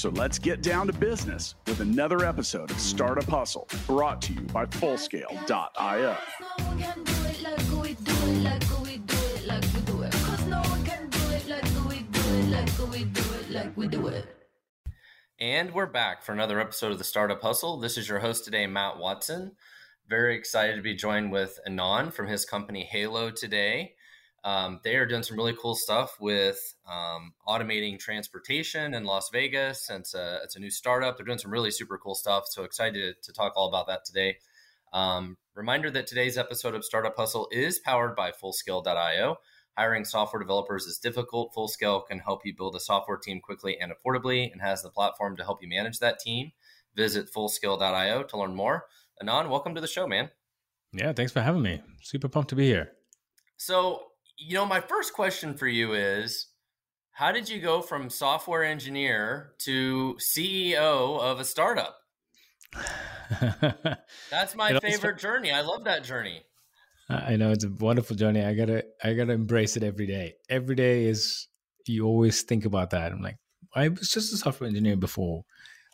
So let's get down to business with another episode of Startup Hustle brought to you by Fullscale.io. And we're back for another episode of the Startup Hustle. This is your host today, Matt Watson. Very excited to be joined with Anand from his company Halo today. Um, they are doing some really cool stuff with um, automating transportation in Las Vegas. And it's a, it's a new startup. They're doing some really super cool stuff. So excited to, to talk all about that today. Um, reminder that today's episode of Startup Hustle is powered by Fullscale.io. Hiring software developers is difficult. Fullscale can help you build a software team quickly and affordably and has the platform to help you manage that team. Visit Fullscale.io to learn more. Anand, welcome to the show, man. Yeah, thanks for having me. Super pumped to be here. So, you know, my first question for you is how did you go from software engineer to CEO of a startup? That's my favorite journey. I love that journey. I know it's a wonderful journey. I gotta I gotta embrace it every day. Every day is you always think about that. I'm like, I was just a software engineer before.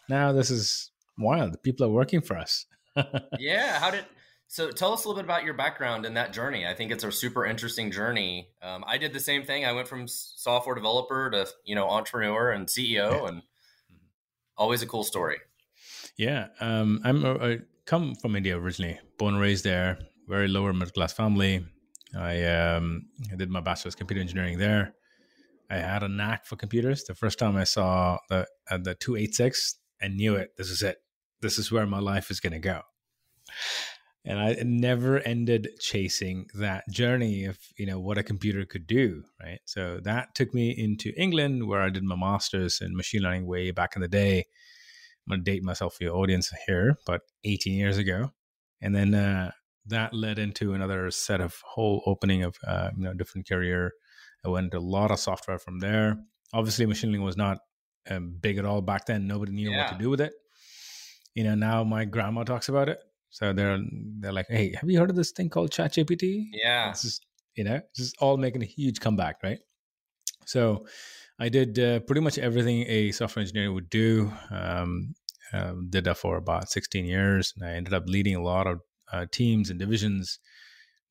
Now this is wild. People are working for us. yeah. How did so tell us a little bit about your background in that journey. I think it's a super interesting journey. Um, I did the same thing. I went from software developer to you know entrepreneur and CEO, and always a cool story. Yeah, um, I'm a, I come from India originally, born and raised there. Very lower middle class family. I um, I did my bachelor's computer engineering there. I had a knack for computers. The first time I saw the uh, the two eight six, I knew it. This is it. This is where my life is going to go. And I never ended chasing that journey of you know what a computer could do, right? So that took me into England, where I did my master's in machine learning way back in the day I'm going to date myself for your audience here, but 18 years ago. And then uh, that led into another set of whole opening of uh, you know different career. I went into a lot of software from there. Obviously, machine learning was not um, big at all back then. Nobody knew yeah. what to do with it. You know, now my grandma talks about it. So they're they're like, "Hey, have you heard of this thing called ChatGPT?" Yeah, it's just you know, it's just all making a huge comeback, right? So I did uh, pretty much everything a software engineer would do. Um, uh, did that for about 16 years, and I ended up leading a lot of uh, teams and divisions.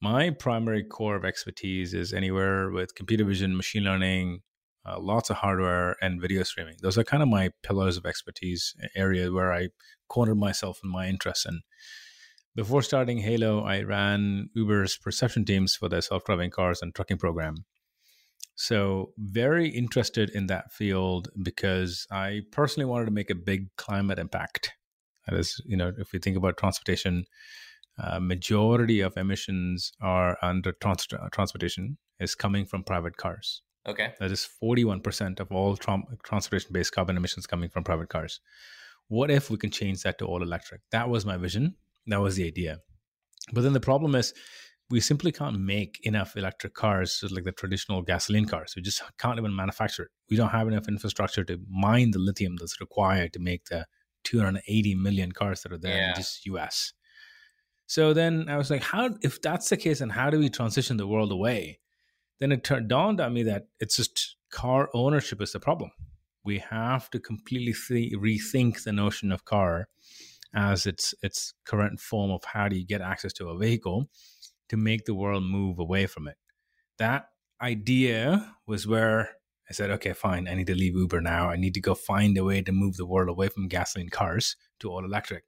My primary core of expertise is anywhere with computer vision, machine learning, uh, lots of hardware, and video streaming. Those are kind of my pillars of expertise area where I cornered myself in my interests. And before starting Halo, I ran Uber's perception teams for their self-driving cars and trucking program. So, very interested in that field because I personally wanted to make a big climate impact. That is, you know, if we think about transportation, uh, majority of emissions are under trans- transportation is coming from private cars. Okay. That is 41% of all tra- transportation based carbon emissions coming from private cars. What if we can change that to all electric? That was my vision. That was the idea. But then the problem is we simply can't make enough electric cars like the traditional gasoline cars. We just can't even manufacture it. We don't have enough infrastructure to mine the lithium that's required to make the 280 million cars that are there yeah. in just US. So then I was like, how if that's the case, and how do we transition the world away? Then it turned dawned on me that it's just car ownership is the problem. We have to completely th- rethink the notion of car as its its current form of how do you get access to a vehicle to make the world move away from it. That idea was where I said, okay, fine, I need to leave Uber now. I need to go find a way to move the world away from gasoline cars to all electric.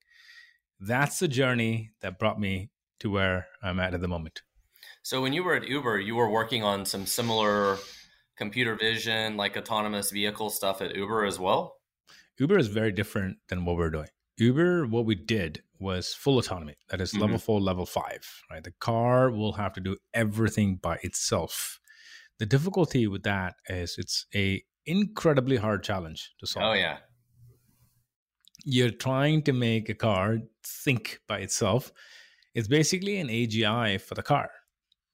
That's the journey that brought me to where I'm at at the moment. So when you were at Uber, you were working on some similar computer vision, like autonomous vehicle stuff at Uber as well? Uber is very different than what we're doing. Uber, what we did was full autonomy. That is mm-hmm. level four, level five, right? The car will have to do everything by itself. The difficulty with that is it's a incredibly hard challenge to solve. Oh yeah. You're trying to make a car think by itself. It's basically an AGI for the car,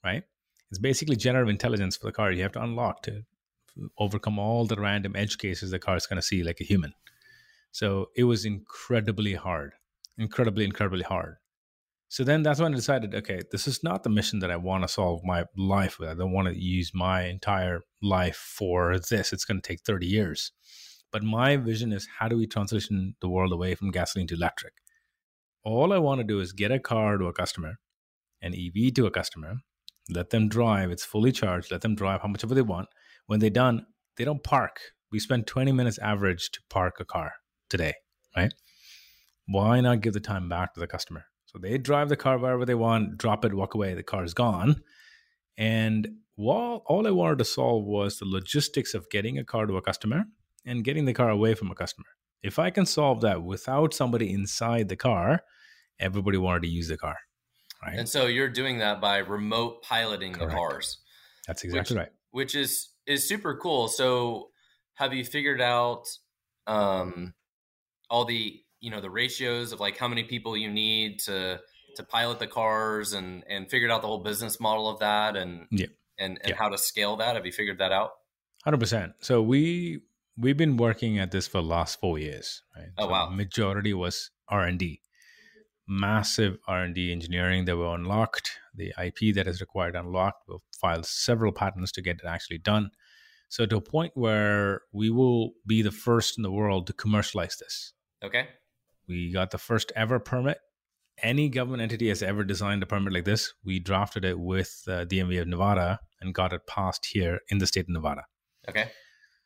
right? It's basically generative intelligence for the car. You have to unlock to overcome all the random edge cases the car is going to see like a human. So it was incredibly hard, incredibly, incredibly hard. So then that's when I decided, okay, this is not the mission that I want to solve my life with. I don't want to use my entire life for this. It's going to take 30 years. But my vision is how do we transition the world away from gasoline to electric? All I want to do is get a car to a customer, an EV to a customer, let them drive. It's fully charged. Let them drive how much ever they want. When they're done, they don't park. We spend 20 minutes average to park a car today, right? Why not give the time back to the customer? So they drive the car wherever they want, drop it, walk away, the car is gone. And while all I wanted to solve was the logistics of getting a car to a customer and getting the car away from a customer. If I can solve that without somebody inside the car, everybody wanted to use the car. Right. And so you're doing that by remote piloting Correct. the cars. That's exactly which, right. Which is is super cool. So have you figured out um all the you know the ratios of like how many people you need to to pilot the cars and and figured out the whole business model of that and yeah. and, and yeah. how to scale that. Have you figured that out? 100% so we we've been working at this for the last four years right? Oh so wow. majority was r&d massive r&d engineering. That were unlocked. The ip that is required unlocked we'll file several patents to get it actually done. So to a point where we will be the first in the world to commercialize this okay we got the first ever permit. Any government entity has ever designed a permit like this. We drafted it with uh, DMV of Nevada and got it passed here in the state of Nevada. Okay.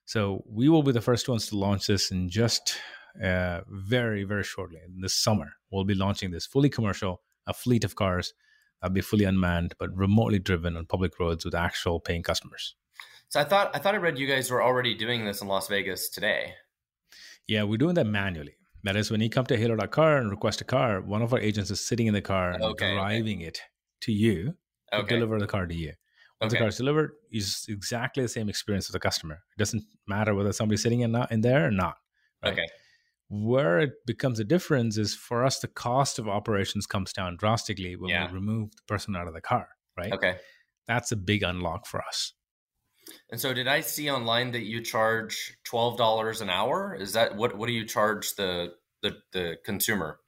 So we will be the first ones to launch this in just uh, very, very shortly. In this summer, we'll be launching this fully commercial, a fleet of cars that'll be fully unmanned but remotely driven on public roads with actual paying customers. So I thought I thought I read you guys were already doing this in Las Vegas today. Yeah, we're doing that manually. That is when you come to Halo.car and request a car, one of our agents is sitting in the car and okay, driving okay. it to you to Okay. deliver the car to you. Once the car is delivered, it's exactly the same experience with the customer. It doesn't matter whether somebody's sitting in, not in there or not. right? Okay. Where it becomes a difference is for us, the cost of operations comes down drastically when Yeah. we remove the person out of the car, right? Okay. That's a big unlock for us. And so did I see online that you charge twelve dollars an hour? Is that what what do you charge the the, the consumer?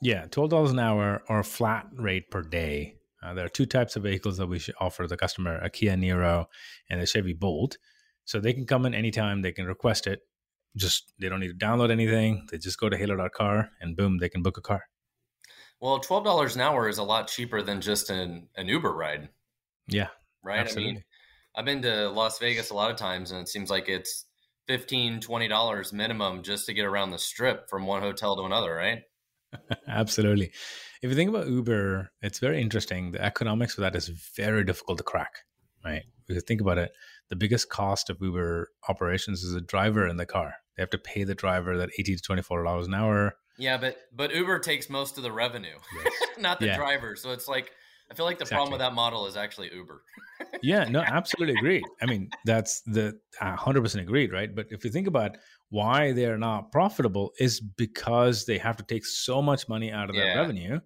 Yeah, twelve dollars an hour or a flat rate per day. Uh, there are two types of vehicles that we should offer the customer: a Kia Niro and a Chevy Bolt. So they can come in anytime. They can request it. Just they don't need to download anything. They just go to Halo.car and boom, they can book a car. Well, twelve dollars an hour is a lot cheaper than just an, an Uber ride, Yeah, right? I absolutely. mean, I've been to Las Vegas a lot of times and it seems like it's 15 $20 minimum just to get around the strip from one hotel to another, right? Absolutely. If you think about Uber, it's very interesting. The economics for that is very difficult to crack, right? If you think about it, the biggest cost of Uber operations is a driver in the car. They have to pay the driver that eighty to twenty four dollars an hour. Yeah, but but Uber takes most of the revenue, not the Yeah. driver. So it's like I feel like the problem with that model is actually Uber. Yeah, no, absolutely agree. I mean, that's the hundred percent agreed, right? But if you think about why they are not profitable, is because they have to take so much money out of their Yeah. revenue,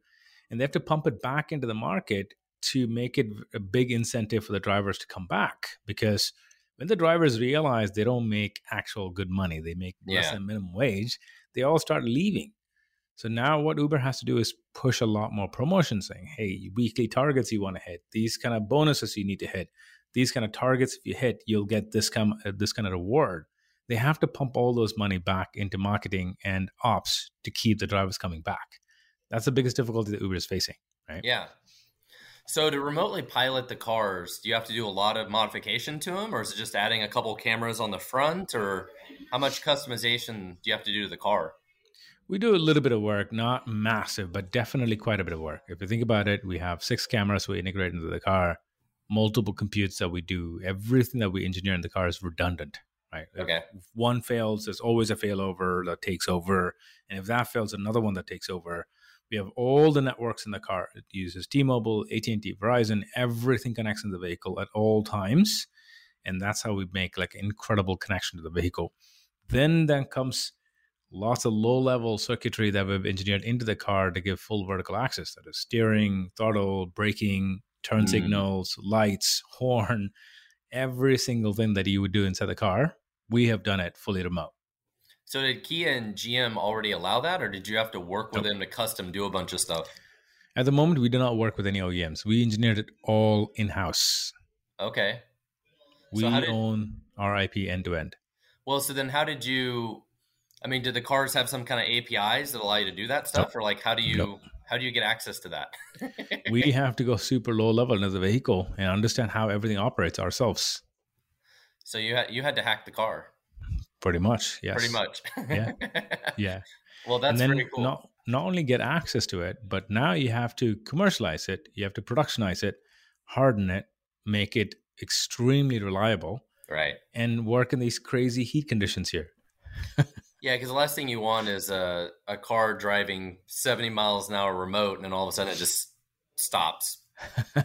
and they have to pump it back into the market to make it a big incentive for the drivers to come back. Because when the drivers realize they don't make actual good money, they make less Yeah. than minimum wage, they all start leaving. So now what Uber has to do is push a lot more promotion saying, hey, weekly targets you want to hit, these kind of bonuses you need to hit, these kind of targets if you hit, you'll get this kind of, this kind of reward. They have to pump all those money back into marketing and ops to keep the drivers coming back. That's the biggest difficulty that Uber is facing, right? Yeah. So to remotely pilot the cars, do you have to do a lot of modification to them, or is it just adding a couple cameras on the front, or how much customization do you have to do to the car? We do a little bit of work, not massive, but definitely quite a bit of work. If you think about it, we have six cameras we integrate into the car, multiple computes that we do. Everything that we engineer in the car is redundant, right? If Okay. one fails, there's always a failover that takes over. And if that fails, another one that takes over. We have all the networks in the car. It uses T-Mobile, AT&T, Verizon. Everything connects in the vehicle at all times, and that's how we make like incredible connection to the vehicle. Then then comes lots of low level circuitry that we've engineered into the car to give full vertical access that is steering, throttle, braking, turn Mm. signals, lights, horn, every single thing that you would do inside the car. We have done it fully remote. So did Kia and GM already allow that, or did you have to work with Nope. them to custom do a bunch of stuff? At the moment, we do not work with any OEMs. We engineered it all in house. Okay. We So did- own our IP end to end. Well, so then how did you? I mean, did the cars have some kind of APIs that allow you to do that stuff, or like how do you Nope. how do you get access to that? We have to go super low level into the vehicle and understand how everything operates ourselves. so you had you had to hack the car, Pretty much, yes. pretty much. Yeah. Yeah. well, that's pretty cool. not not only get access to it, but now you have to commercialize it. You have to productionize it, harden it, make it extremely reliable, Right. and work in these crazy heat conditions here. Yeah, because the last thing you want is a a car driving seventy miles an hour remote, and then all of a sudden it just stops.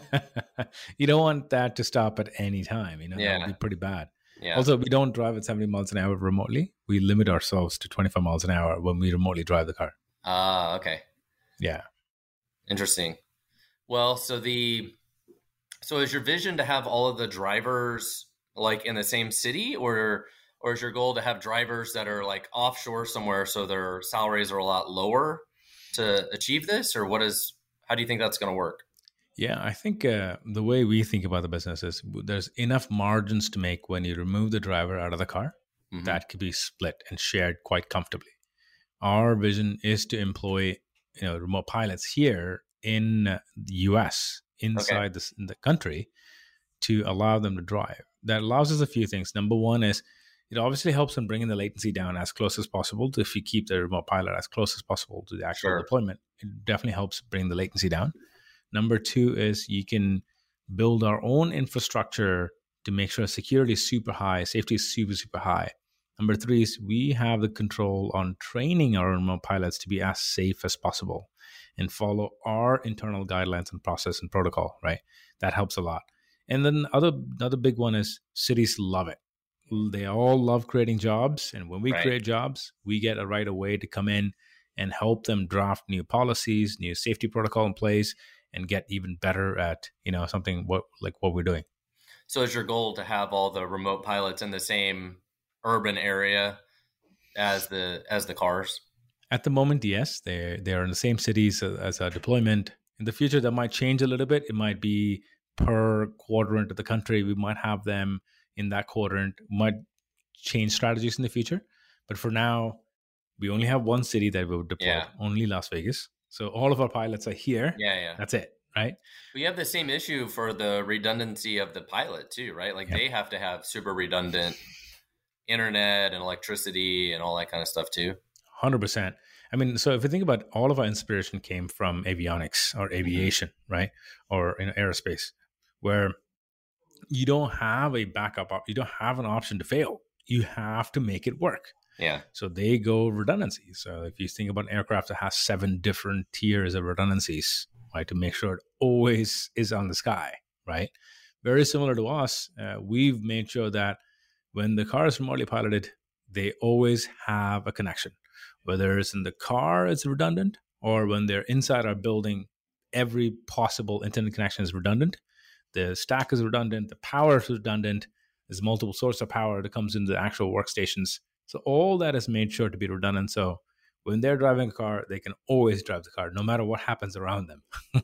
you don't want that to stop at any time. You know, that Yeah. would be pretty bad. Yeah. Also, we don't drive at 70 miles an hour remotely. We limit ourselves to 25 miles an hour when we remotely drive the car. Ah, okay. Yeah. Interesting. Well, so the so is your vision to have all of the drivers like in the same city or or is your goal to have drivers that are like offshore somewhere so their salaries are a lot lower to achieve this or what is how do you think that's going to work? Yeah, I think uh, the way we think about the business is there's enough margins to make when you remove the driver out of the car Mhm. that could be split and shared quite comfortably. Our vision is to employ, you know, remote pilots here in the U.S. inside this in the country to allow them to drive. That allows us a few things. Number one is it obviously helps in bringing the latency down as close as possible. To, If you keep the remote pilot as close as possible to the actual Sure. deployment, it definitely helps bring the latency down. Number two is you can build our own infrastructure to make sure security is super high, safety is super, super high. Number three is we have the control on training our remote pilots to be as safe as possible and follow our internal guidelines and process and protocol, right? That helps a lot. And then other another big one is cities love it. They all love creating jobs. And when we Right. create jobs, we get a right of way to come in and help them draft new policies, new safety protocol in place, and get even better at, you know, something what like what we're doing. So is your goal to have all the remote pilots in the same urban area as the as the cars? At the moment, yes, they they are in the same cities as, as a deployment. In the future, that might change a little bit. It might be per quadrant of the country. We might have them in that quadrant. Might mm-hmm. change strategies in the future, but for now, we only have one city that we would deploy. Yeah. Only Las Vegas. So all of our pilots are here. Yeah, yeah. That's it, right? We have the same issue for the redundancy of the pilot too, right? Like Yep. they have to have super redundant internet and electricity and all that kind of stuff too. Hundred percent. I mean, so if you think about all of our inspiration came from avionics or mm-hmm. aviation, right, or you know, aerospace, where you don't have a backup, op- you don't have an option to fail. You have to make it work. Yeah. So they go redundancy. So if you think about an aircraft that has seven different tiers of redundancies, right, to make sure it always is on the sky, right? Very similar to us, uh, we've made sure that when the car is remotely piloted, they always have a connection. Whether it's in the car, it's redundant, or when they're inside our building, every possible internet connection is redundant. The stack is redundant, the power is redundant. There's multiple source of power that comes into the actual workstations. So all that is made sure to be redundant. So when they're driving a car, they can always drive the car, no matter what happens around them.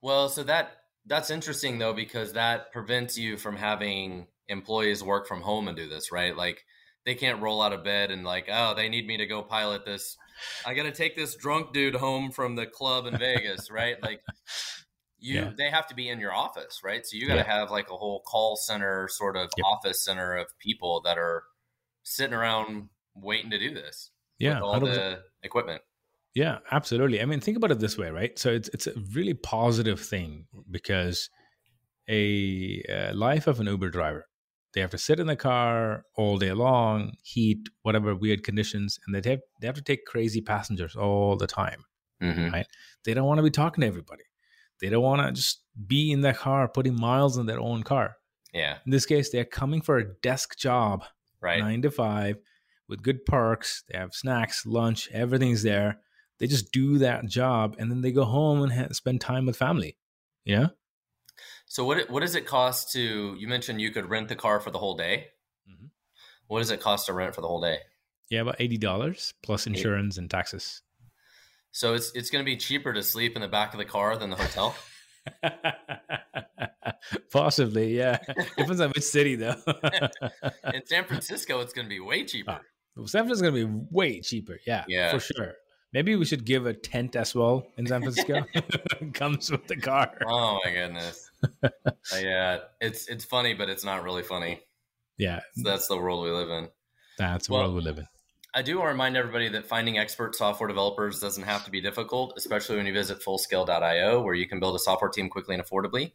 Well, so that that's interesting though because that prevents you from having employees work from home and do this, right? Like they can't roll out of bed and like, oh, they need me to go pilot this. I got to take this drunk dude home from the club in Vegas, right? Like you Yeah. they have to be in your office, right? So you got to Yeah. have like a whole call center sort of Yep. office center of people that are sitting around waiting to do this. Yeah, with all 100%. the equipment. Yeah, absolutely. I mean, think about it this way, right? So it's it's a really positive thing because a uh, life of an Uber driver, they have to sit in the car all day long, heat, whatever weird conditions, and they have they have to take crazy passengers all the time. Mm-hmm. Right. They don't want to be talking to everybody. They don't want to just be in their car, putting miles in their own car. Yeah. In this case, they're coming for a desk job, Right. nine to five, with good perks. They have snacks, lunch, everything's there. They just do that job and then they go home and ha- spend time with family. Yeah. So what what does it cost to? You mentioned you could rent the car for the whole day. Mm-hmm. What does it cost to rent for the whole day? Yeah, about eighty dollars plus insurance and taxes. So it's it's going to be cheaper to sleep in the back of the car than the hotel. Possibly, yeah. Depends on which city, though. in San Francisco, it's going to be way cheaper. Ah, San Francisco is going to be way cheaper. Yeah, yeah, for sure. Maybe we should give a tent as well in San Francisco. Comes with the car. Oh my goodness. uh, yeah, it's it's funny, but it's not really funny. Yeah, that's the world we live in. That's the well, world we live in. I do want to remind everybody that finding expert software developers doesn't have to be difficult, especially when you visit fullscale.io, where you can build a software team quickly and affordably.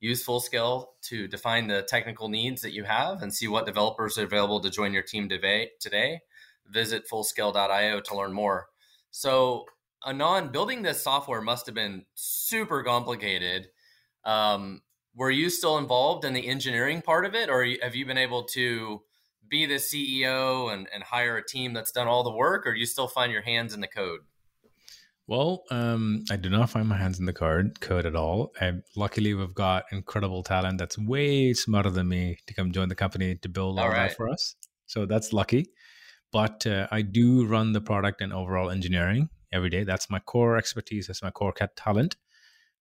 Use Fullscale to define the technical needs that you have and see what developers are available to join your team today. Visit fullscale.io to learn more. So, Anand, building this software must have been super complicated. Um, were you still involved in the engineering part of it, or have you been able to be the CEO and, and hire a team that's done all the work, or do you still find your hands in the code? Well, um, I do not find my hands in the card, code at all. And luckily, we've got incredible talent that's way smarter than me to come join the company to build all, all right. that for us. So that's lucky. But uh, I do run the product and overall engineering every day. That's my core expertise. That's my core cat talent.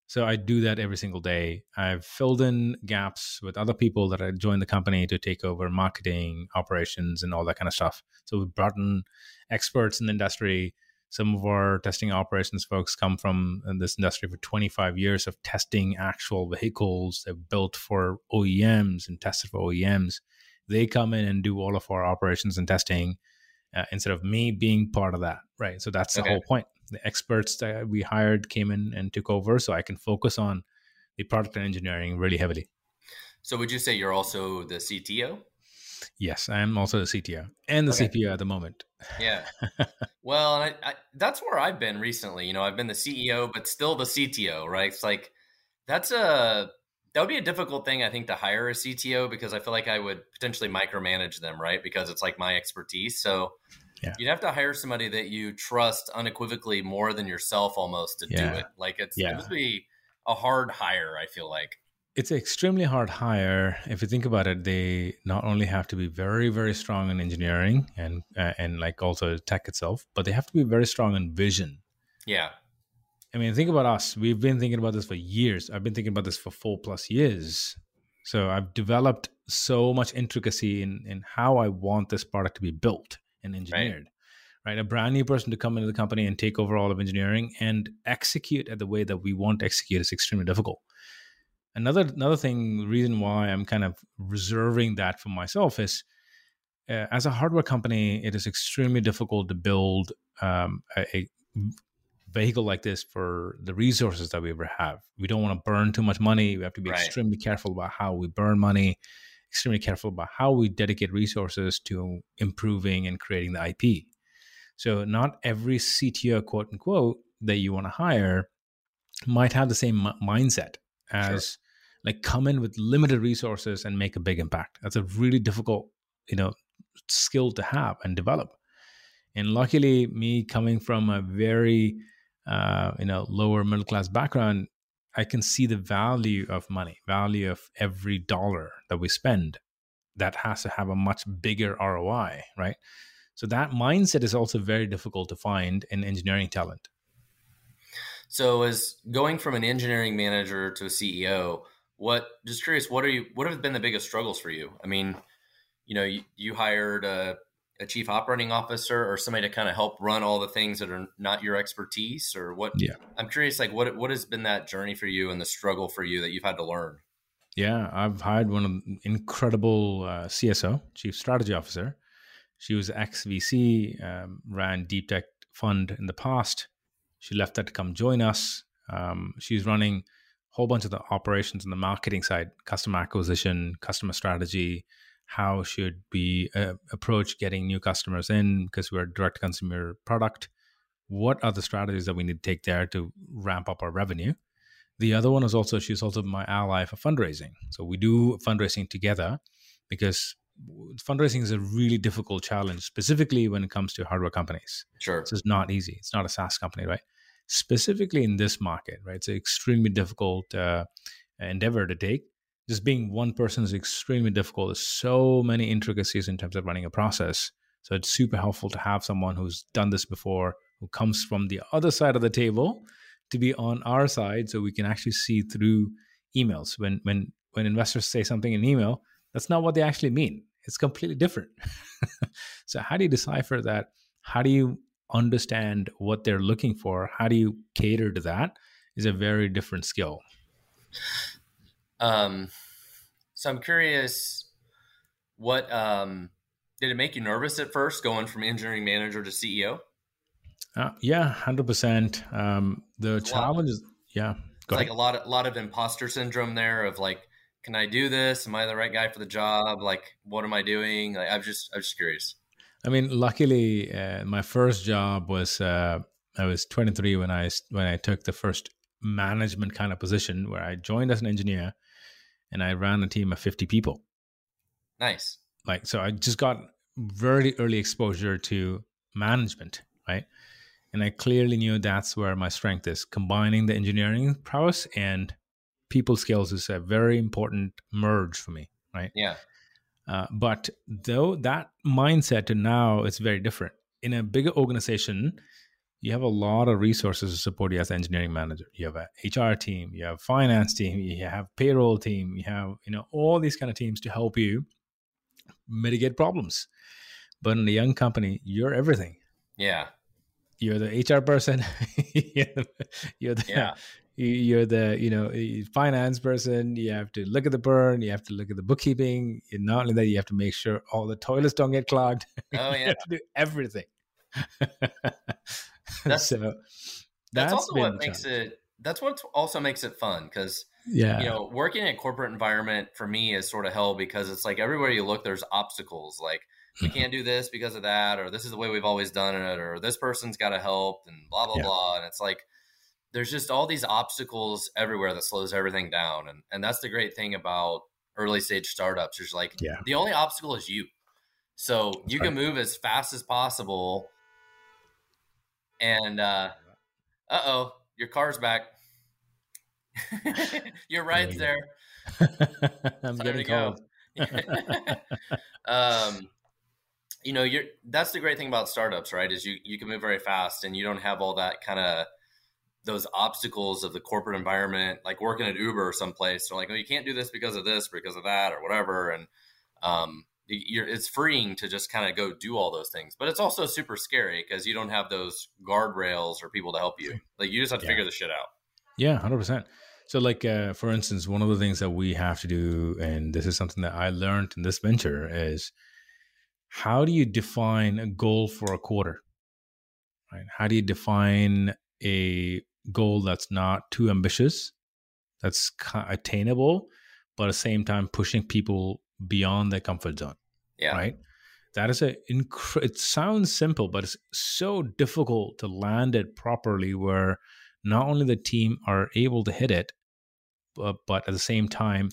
So I do that every single day. I've filled in gaps with other people that I joined the company to take over marketing, operations, and all that kind of stuff. So we've brought in experts in the industry. Some of our testing operations folks come from uh, this industry for 25 years of testing actual vehicles they've built for OEMs and tested for OEMs. They come in and do all of our operations and testing uh, instead of me being part of that. Right. So that's the okay. whole point the experts that we hired came in and took over so i can focus on the product and engineering really heavily so would you say you're also the cto yes i am also the cto and the okay. cpo at the moment yeah well I, I, that's where i've been recently you know i've been the ceo but still the cto right it's like that's a that would be a difficult thing i think to hire a cto because i feel like i would potentially micromanage them right because it's like my expertise so yeah. You'd have to hire somebody that you trust unequivocally more than yourself almost to yeah. do it. Like it's yeah. it would be a hard hire, I feel like. It's an extremely hard hire. If you think about it, they not only have to be very, very strong in engineering and uh, and like also tech itself, but they have to be very strong in vision. Yeah. I mean, think about us. We've been thinking about this for years. I've been thinking about this for four plus years. So I've developed so much intricacy in in how I want this product to be built and engineered. Right. right. A brand new person to come into the company and take over all of engineering and execute at the way that we want to execute is extremely difficult. Another another thing, reason why I'm kind of reserving that for myself is, uh, as a hardware company, it is extremely difficult to build um, a, a vehicle like this for the resources that we ever have. We don't want to burn too much money. We have to be right. extremely careful about how we burn money extremely careful about how we dedicate resources to improving and creating the IP. So not every CTO, quote unquote, that you want to hire might have the same m- mindset as sure. like come in with limited resources and make a big impact. That's a really difficult, you know, skill to have and develop. And luckily, me coming from a very, uh, you know, lower middle class background, I can see the value of money, value of every dollar that we spend. That has to have a much bigger ROI, right? So that mindset is also very difficult to find in engineering talent. So, as going from an engineering manager to a CEO, what just curious, what are you? What have been the biggest struggles for you? I mean, you know, you, you hired a a chief operating officer or somebody to kind of help run all the things that are not your expertise or what yeah. I'm curious like what what has been that journey for you and the struggle for you that you've had to learn? Yeah i've hired one of incredible uh, cso chief strategy officer. She was ex vc um, ran deep tech fund in the past. She left that to come join us. Um, she's running a whole bunch of the operations on the marketing side customer acquisition customer strategy how should we uh, approach getting new customers in because we're a direct consumer product what are the strategies that we need to take there to ramp up our revenue the other one is also she's also my ally for fundraising so we do fundraising together because fundraising is a really difficult challenge, specifically when it comes to hardware companies. Sure. It's not easy. It's not a SaaS company, right? Specifically in this market, right? It's an extremely difficult uh, endeavor to take. Just being one person is extremely difficult. There's so many intricacies in terms of running a process. So it's super helpful to have someone who's done this before, who comes from the other side of the table to be on our side so we can actually see through emails. When when when investors say something in email, that's not what they actually mean. It's completely different. so how do you decipher that? How do you understand what they're looking for? How do you cater to that? Is a very different skill. Um, so I'm curious, what um, did it make you nervous at first, going from engineering manager to CEO? Uh, yeah, hundred um, percent. The challenge is yeah, like a lot of lot of imposter syndrome there of like, can I do this? Am I the right guy for the job? Like, what am I doing? Like, I'm just I'm just curious. I mean, luckily, uh, my first job was uh, I was 23 when I when I took the first management kind of position where I joined as an engineer, and I ran a team of 50 people. Nice. Like, so I just got very early exposure to management, right? And I clearly knew that's where my strength is. Combining the engineering prowess and people skills is a very important merge for me, right? Yeah. Uh, but though that mindset to now it's very different. In a bigger organization, you have a lot of resources to support you as an engineering manager. You have a HR team, you have finance team, you have payroll team, you have you know all these kind of teams to help you mitigate problems. But in a young company, you're everything. Yeah you're the HR person, you're the, yeah. you're the you know eh, finance person. You have to look at the burn. You have to look at the bookkeeping. And not only that, you have to make sure all the toilets don't get clogged. Oh yeah, you have to do everything. that's, so that's, that's also what makes it. That's what also makes it fun because yeah, you know, working in a corporate environment for me is sort of hell because it's like everywhere you look, there's obstacles. Like we hmm. can't do this because of that, or this is the way we've always done it, or this person's got to help, and blah blah yeah. blah. And it's like there's just all these obstacles everywhere that slows everything down, and and that's the great thing about early stage startups. Is like yeah. the only obstacle is you, so that's you right. can move as fast as possible. And uh oh, your car's back. your ride's there. I'm getting cold. um, you know, you're that's the great thing about startups, right? Is you you can move very fast and you don't have all that kind of those obstacles of the corporate environment, like working at Uber or someplace. They're like, oh, you can't do this because of this, because of that, or whatever. And um, you're, it's freeing to just kind of go do all those things, but it's also super scary because you don't have those guardrails or people to help you. Like you just have to yeah. figure the shit out. Yeah, hundred percent. So, like uh, for instance, one of the things that we have to do, and this is something that I learned in this venture, is how do you define a goal for a quarter? Right? How do you define a goal that's not too ambitious, that's attainable, but at the same time pushing people beyond their comfort zone? Yeah. Right. That is a inc- it sounds simple, but it's so difficult to land it properly where not only the team are able to hit it, but, but at the same time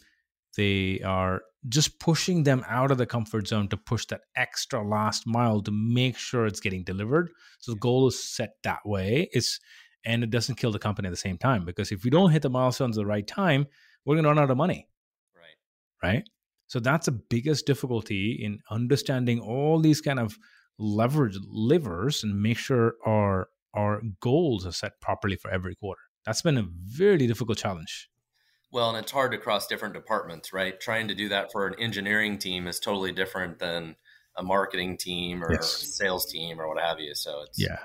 they are just pushing them out of the comfort zone to push that extra last mile to make sure it's getting delivered. So the goal is set that way. It's and it doesn't kill the company at the same time because if we don't hit the milestones at the right time, we're going to run out of money. Right. Right. So that's the biggest difficulty in understanding all these kind of leverage levers and make sure our our goals are set properly for every quarter. That's been a very difficult challenge. Well, and it's hard to cross different departments, right? Trying to do that for an engineering team is totally different than a marketing team or yes. sales team or what have you. So it's yeah,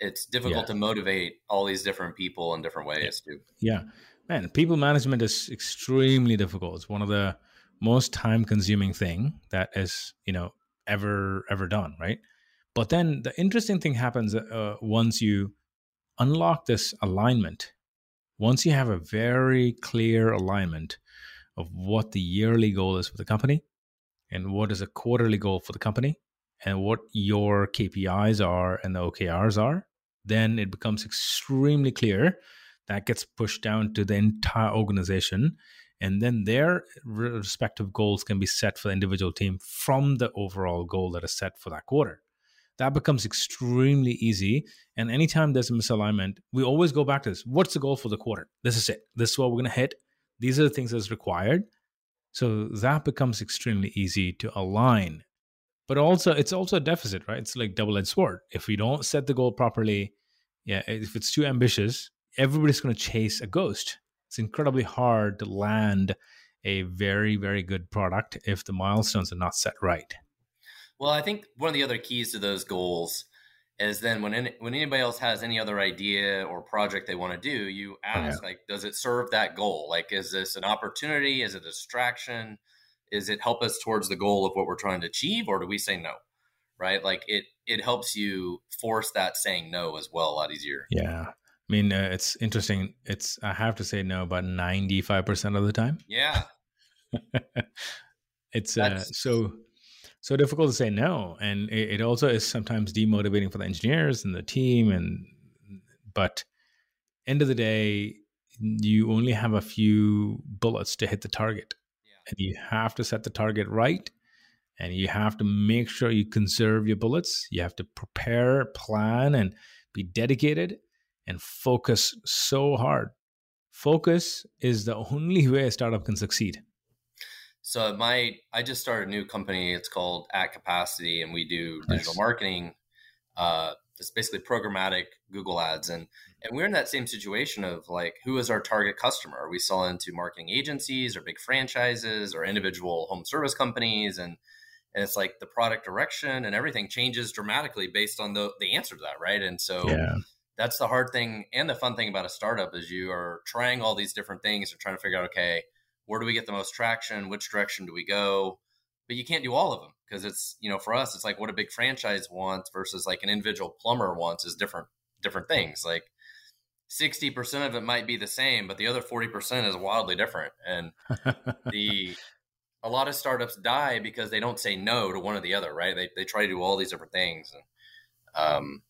it's difficult yeah. to motivate all these different people in different ways yeah. too. Yeah, man, people management is extremely difficult. It's one of the most time consuming thing that is you know ever ever done, right? But then the interesting thing happens uh, once you unlock this alignment once you have a very clear alignment of what the yearly goal is for the company and what is a quarterly goal for the company and what your KPIs are and the OKRs are, then it becomes extremely clear. That gets pushed down to the entire organization. And then their respective goals can be set for the individual team from the overall goal that is set for that quarter. That becomes extremely easy. And anytime there's a misalignment we always go back to this. What's the goal for the quarter? This is it. This is what we're going to hit. These are the things that's required. So that becomes extremely easy to align. But also it's also a deficit right? It's like double-edged sword. If we don't set the goal properly yeah if it's too ambitious everybody's going to chase a ghost it's incredibly hard to land a very very good product if the milestones are not set right. Well i think one of the other keys to those goals is then when any, when anybody else has any other idea or project they want to do you ask oh, yeah. like does it serve that goal? Like is this an opportunity? Is it a distraction? Is it help us towards the goal of what we're trying to achieve or do we say no? Right? Like it it helps you force that saying no as well a lot easier. Yeah I mean, uh, it's interesting. It's I have to say no about ninety five percent of the time. Yeah, it's uh, so so difficult to say no, and it, it, also is sometimes demotivating for the engineers and the team. And but end of the day, you only have a few bullets to hit the target, yeah. and you have to set the target right. And you have to make sure you conserve your bullets. You have to prepare, plan, and be dedicated and focus so hard. Focus is the only way a startup can succeed. So my I just started a new company. It's called At Capacity, and we do digital marketing. Uh, it's basically programmatic Google ads, and and we're in that same situation of like, who is our target customer? Are we selling to marketing agencies or big franchises or individual home service companies? And and it's like the product direction and everything changes dramatically based on the the answer to that, right? And so yeah that's the hard thing and the fun thing about a startup is you are trying all these different things and trying to figure out okay where do we get the most traction? Which direction do we go? But you can't do all of them because it's you know for us it's like what a big franchise wants versus like an individual plumber wants is different different things. Like 60% of it might be the same but the other 40% is wildly different. And the a lot of startups die because they don't say no to one or the other right? They, they try to do all these different things and um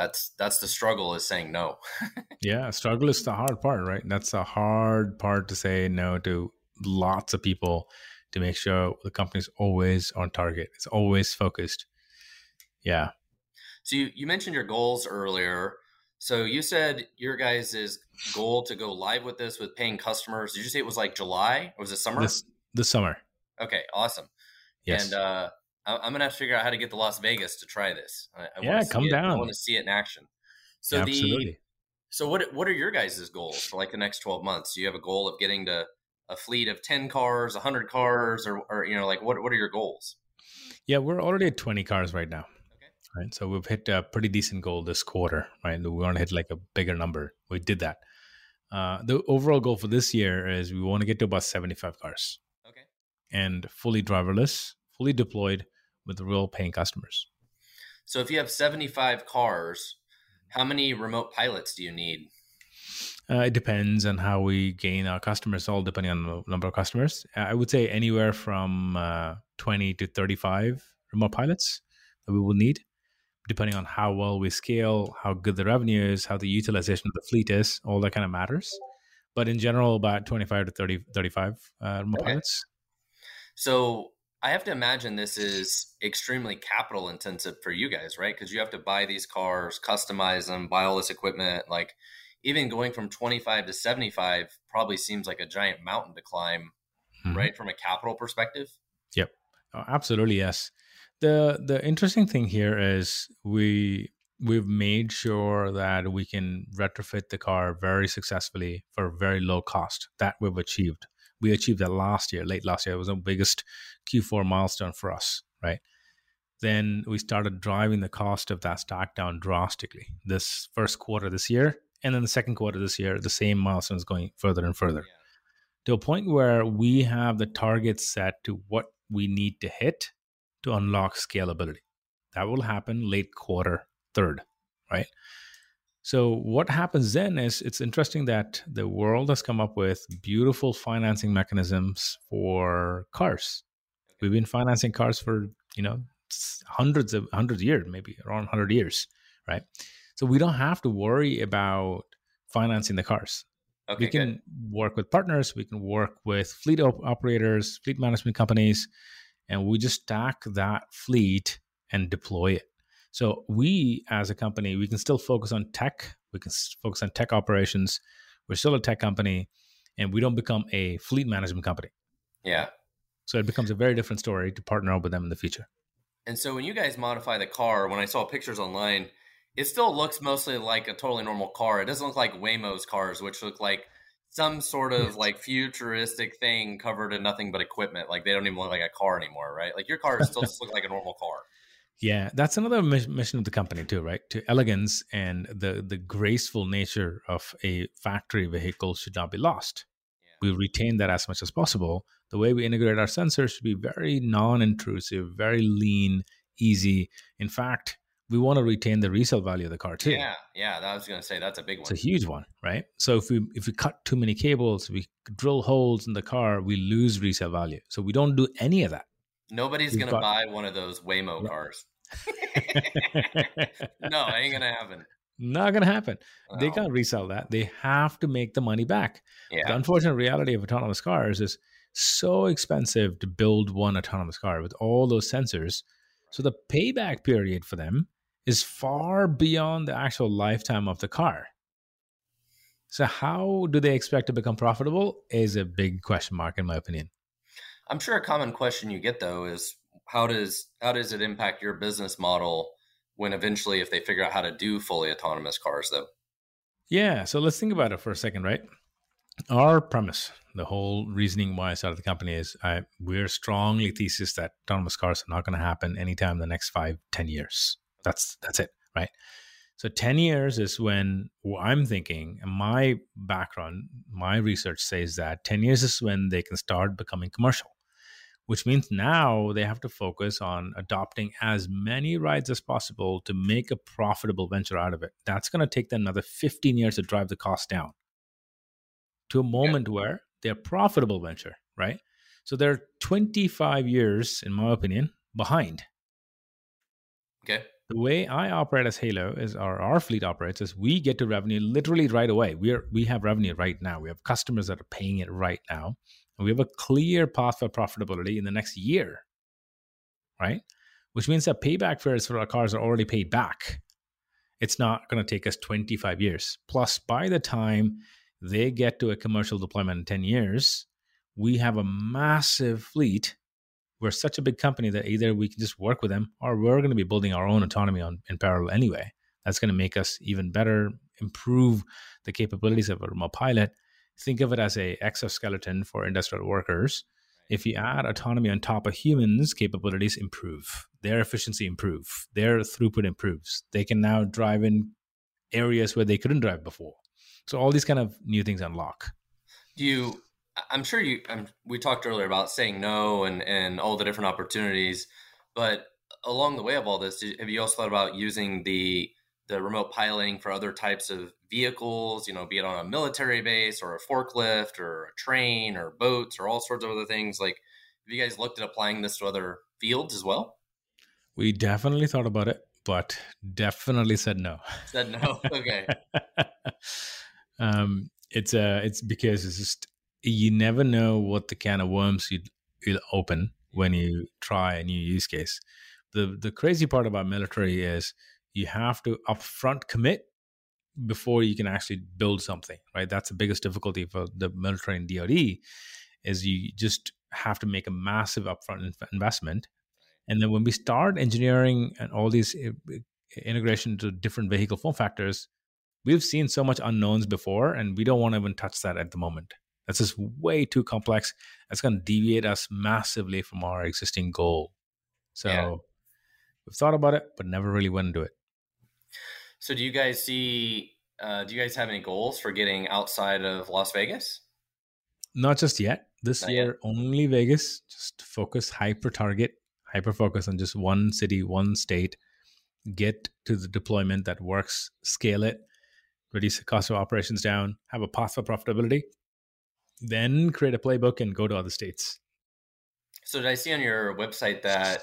that's that's the struggle is saying no. Yeah struggle is the hard part right? That's a hard part to say no to lots of people to make sure the company's always on target it's always focused. Yeah. So you, you mentioned your goals earlier. So you said your guys' goal to go live with this with paying customers did you say it was like july or was it summer? This, this summer. Okay awesome. Yes. and uh I'm gonna have to figure out how to get to Las Vegas to try this. I, I yeah, come it. down. I want to see it in action. So yeah, the absolutely. so what what are your guys' goals for like the next 12 months? Do you have a goal of getting to a fleet of 10 cars, 100 cars, or, or you know, like what what are your goals? Yeah, we're already at 20 cars right now. Okay. Right, so we've hit a pretty decent goal this quarter. Right, we want to hit like a bigger number. We did that. Uh, the overall goal for this year is we want to get to about 75 cars. Okay. And fully driverless, fully deployed with real paying customers. So if you have 75 cars, how many remote pilots do you need? Uh, it depends on how we gain our customers, all depending on the number of customers. I would say anywhere from uh, 20 to 35 remote pilots that we will need, depending on how well we scale, how good the revenue is, how the utilization of the fleet is, all that kind of matters. But in general, about 25 to 30, 35 uh, remote okay. pilots. So I have to imagine this is extremely capital intensive for you guys, right? Because you have to buy these cars, customize them, buy all this equipment. Like even going from 25 to 75 probably seems like a giant mountain to climb, mm-hmm. right? From a capital perspective. Yep. Oh, absolutely. Yes. The, the interesting thing here is we, we've made sure that we can retrofit the car very successfully for very low cost that we've achieved we achieved that last year, late last year. It was the biggest Q4 milestone for us, right? Then we started driving the cost of that stack down drastically this first quarter this year. And then the second quarter this year, the same milestone is going further and further yeah. to a point where we have the target set to what we need to hit to unlock scalability. That will happen late quarter third, right? So, what happens then is it's interesting that the world has come up with beautiful financing mechanisms for cars. We've been financing cars for, you know, hundreds of hundreds of years, maybe around 100 years, right? So, we don't have to worry about financing the cars. Okay, we can good. work with partners, we can work with fleet op- operators, fleet management companies, and we just stack that fleet and deploy it. So we, as a company, we can still focus on tech. We can focus on tech operations. We're still a tech company, and we don't become a fleet management company. Yeah. So it becomes a very different story to partner up with them in the future. And so when you guys modify the car, when I saw pictures online, it still looks mostly like a totally normal car. It doesn't look like Waymo's cars, which look like some sort of like futuristic thing covered in nothing but equipment. Like they don't even look like a car anymore, right? Like your car still look like a normal car. Yeah, that's another mission of the company too, right? To elegance and the the graceful nature of a factory vehicle should not be lost. Yeah. We retain that as much as possible. The way we integrate our sensors should be very non-intrusive, very lean, easy. In fact, we want to retain the resale value of the car too. Yeah, yeah, I was going to say that's a big one. It's a huge one, right? So if we if we cut too many cables, we drill holes in the car, we lose resale value. So we don't do any of that. Nobody's going to buy one of those Waymo cars. no, ain't gonna happen. Not gonna happen. No. They can't resell that. They have to make the money back. Yeah. The unfortunate reality of autonomous cars is so expensive to build one autonomous car with all those sensors. So the payback period for them is far beyond the actual lifetime of the car. So how do they expect to become profitable is a big question mark in my opinion. I'm sure a common question you get though is how does how does it impact your business model when eventually if they figure out how to do fully autonomous cars though? Yeah so let's think about it for a second right? Our premise the whole reasoning why i started the company is I, we're strongly thesis that autonomous cars are not going to happen anytime in the next five ten years. That's that's it right? So 10 years is when i'm thinking my background my research says that 10 years is when they can start becoming commercial which means now they have to focus on adopting as many rides as possible to make a profitable venture out of it. That's going to take them another 15 years to drive the cost down to a moment yeah. where they're profitable venture, right? So they're 25 years, in my opinion, behind. Okay. The way I operate as Halo is, or our fleet operates, is we get to revenue literally right away. We are we have revenue right now. We have customers that are paying it right now, we have a clear path for profitability in the next year, right? Which means that payback periods for our cars are already paid back. It's not going to take us 25 years. Plus, by the time they get to a commercial deployment in 10 years, we have a massive fleet. We're such a big company that either we can just work with them or we're going to be building our own autonomy on, in parallel anyway. That's going to make us even better, improve the capabilities of a remote pilot, think of it as a exoskeleton for industrial workers. If you add autonomy on top of humans, capabilities improve. Their efficiency improve. Their throughput improves. They can now drive in areas where they couldn't drive before. So all these kind of new things unlock. Do you? I'm sure you. I'm, we talked earlier about saying no and and all the different opportunities, but along the way of all this, have you also thought about using the the remote piloting for other types of vehicles, you know, be it on a military base or a forklift or a train or boats or all sorts of other things. Like, have you guys looked at applying this to other fields as well? We definitely thought about it, but definitely said no. Said no. Okay. um, it's uh, it's because it's just you never know what the can of worms you you'll open when you try a new use case. The the crazy part about military is you have to upfront commit before you can actually build something right? That's the biggest difficulty for the military and dod is you just have to make a massive upfront investment. And then when we start engineering and all these eh, eh, integration to different vehicle form factors we've seen so much unknowns before and we don't want to even touch that at the moment. That's just way too complex. That's going to deviate us massively from our existing goal. So yeah. we've thought about it but never really went into it so, do you guys see? Uh, do you guys have any goals for getting outside of Las Vegas? Not just yet. This Not year, yet. only Vegas. Just focus, hyper target, hyper focus on just one city, one state. Get to the deployment that works, scale it, reduce the cost of operations down, have a path for profitability, then create a playbook and go to other states. So, did I see on your website that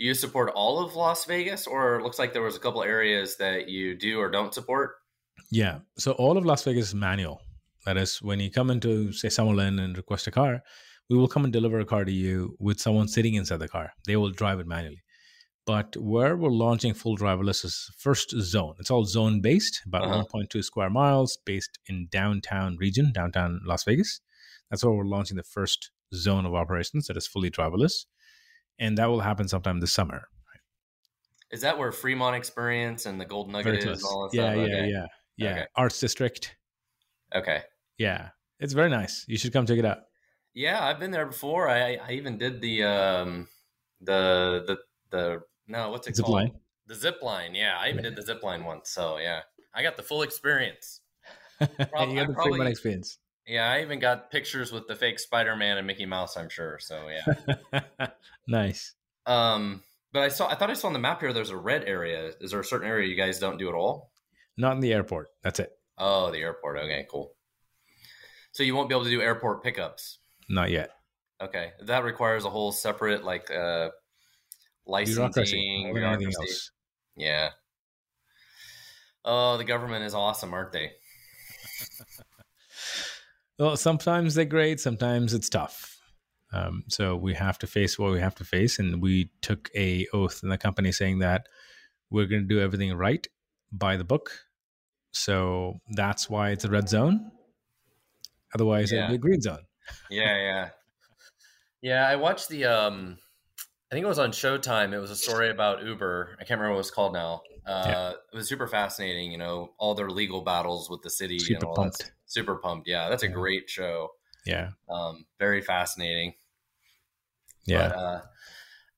you support all of Las Vegas, or looks like there was a couple areas that you do or don't support? Yeah, so all of Las Vegas is manual. That is, when you come into, say, Summerlin and request a car, we will come and deliver a car to you with someone sitting inside the car. They will drive it manually. But where we're launching full driverless is first zone. It's all zone based, about uh-huh. 1.2 square miles, based in downtown region, downtown Las Vegas. That's where we're launching the first zone of operations that is fully driverless, and that will happen sometime this summer. Is that where Fremont Experience and the Gold Nugget is? All yeah, yeah, okay. yeah, yeah, okay. Arts District. Okay. Yeah, it's very nice. You should come check it out. Yeah, I've been there before. I, I even did the um the the the no, what's it zip called? Line. The zip line. Yeah, I even yeah. did the zip line once. So yeah, I got the full experience. Probably, you got the probably, Fremont experience. Yeah, I even got pictures with the fake Spider Man and Mickey Mouse. I'm sure. So yeah, nice. Um, but I saw. I thought I saw on the map here. There's a red area. Is there a certain area you guys don't do at all? Not in the airport. That's it. Oh, the airport. Okay, cool. So you won't be able to do airport pickups. Not yet. Okay, that requires a whole separate like uh, licensing, bureaucracy. Yeah. Oh, the government is awesome, aren't they? well, sometimes they're great. Sometimes it's tough. Um, so we have to face what we have to face, and we took a oath in the company saying that we're going to do everything right by the book. So that's why it's a red zone. Otherwise, yeah. it'd be a green zone. yeah, yeah, yeah. I watched the. um I think it was on Showtime. It was a story about Uber. I can't remember what it was called now. Uh, yeah. It was super fascinating. You know, all their legal battles with the city. Super pumped. Super pumped. Yeah, that's a yeah. great show. Yeah. Um, very fascinating. Yeah. But, uh,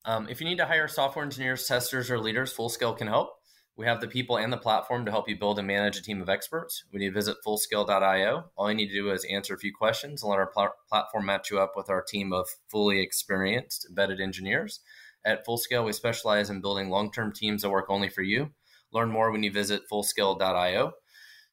um, if you need to hire software engineers, testers, or leaders, Fullscale can help. We have the people and the platform to help you build and manage a team of experts. When you visit fullscale.io, all you need to do is answer a few questions and let our pl- platform match you up with our team of fully experienced embedded engineers. At Fullscale, we specialize in building long term teams that work only for you. Learn more when you visit fullscale.io.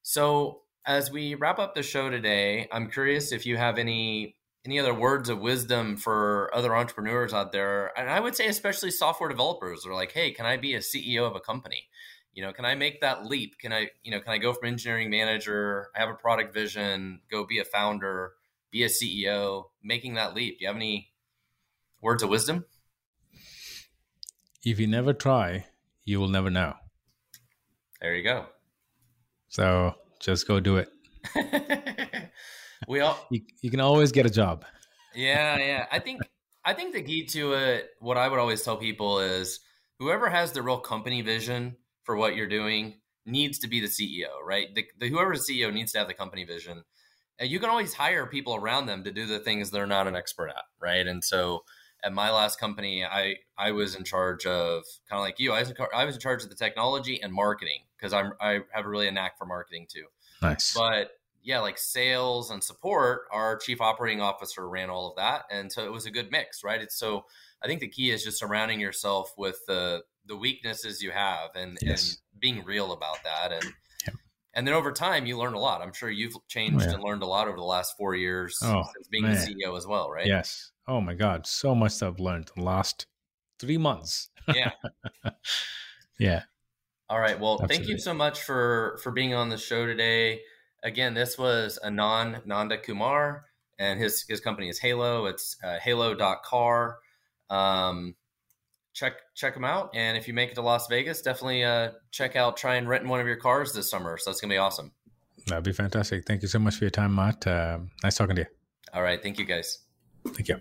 So, as we wrap up the show today, I'm curious if you have any any other words of wisdom for other entrepreneurs out there. And i would say especially software developers are like hey can i be a ceo of a company? You know can i make that leap? Can i you know can i go from engineering manager i have a product vision go be a founder be a ceo making that leap? Do you have any words of wisdom if you never try you will never know there you go so just go do it we all you, you can always get a job. Yeah, yeah. I think I think the key to it, what I would always tell people is whoever has the real company vision for what you're doing needs to be the CEO, right? The, the whoever's the CEO needs to have the company vision. And you can always hire people around them to do the things they're not an expert at, right? And so at my last company, I I was in charge of kind of like you. I was in, I was in charge of the technology and marketing because I'm I have really a knack for marketing too. Nice. But yeah, like sales and support, our chief operating officer ran all of that, and so it was a good mix, right? It's so I think the key is just surrounding yourself with the the weaknesses you have and yes. and being real about that, and. And then over time you learn a lot. I'm sure you've changed oh, yeah. and learned a lot over the last four years oh, since being man. the CEO as well, right? Yes. Oh my God, so much I've learned in the last three months. Yeah. yeah. All right. Well, Absolutely. thank you so much for for being on the show today again, this was Anand Nandakumar, and his his company is Halo. It's uh, Halo.car. Um, check check them out, and if you make it to Las Vegas, definitely uh, check out try and rent one of your cars this summer. So it's gonna be awesome. That'd be fantastic. Thank you so much for your time, Matt. Uh, nice talking to you. All right, thank you, guys. Thank you.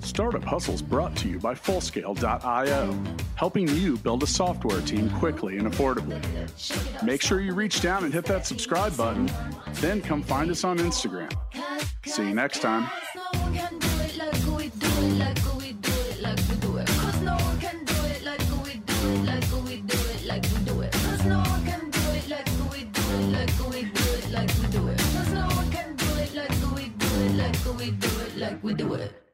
Startup Hustles brought to you by Fullscale.io, helping you build a software team quickly and affordably. Make sure you reach down and hit that subscribe button, then come find us on Instagram. See you next time. Like we do it.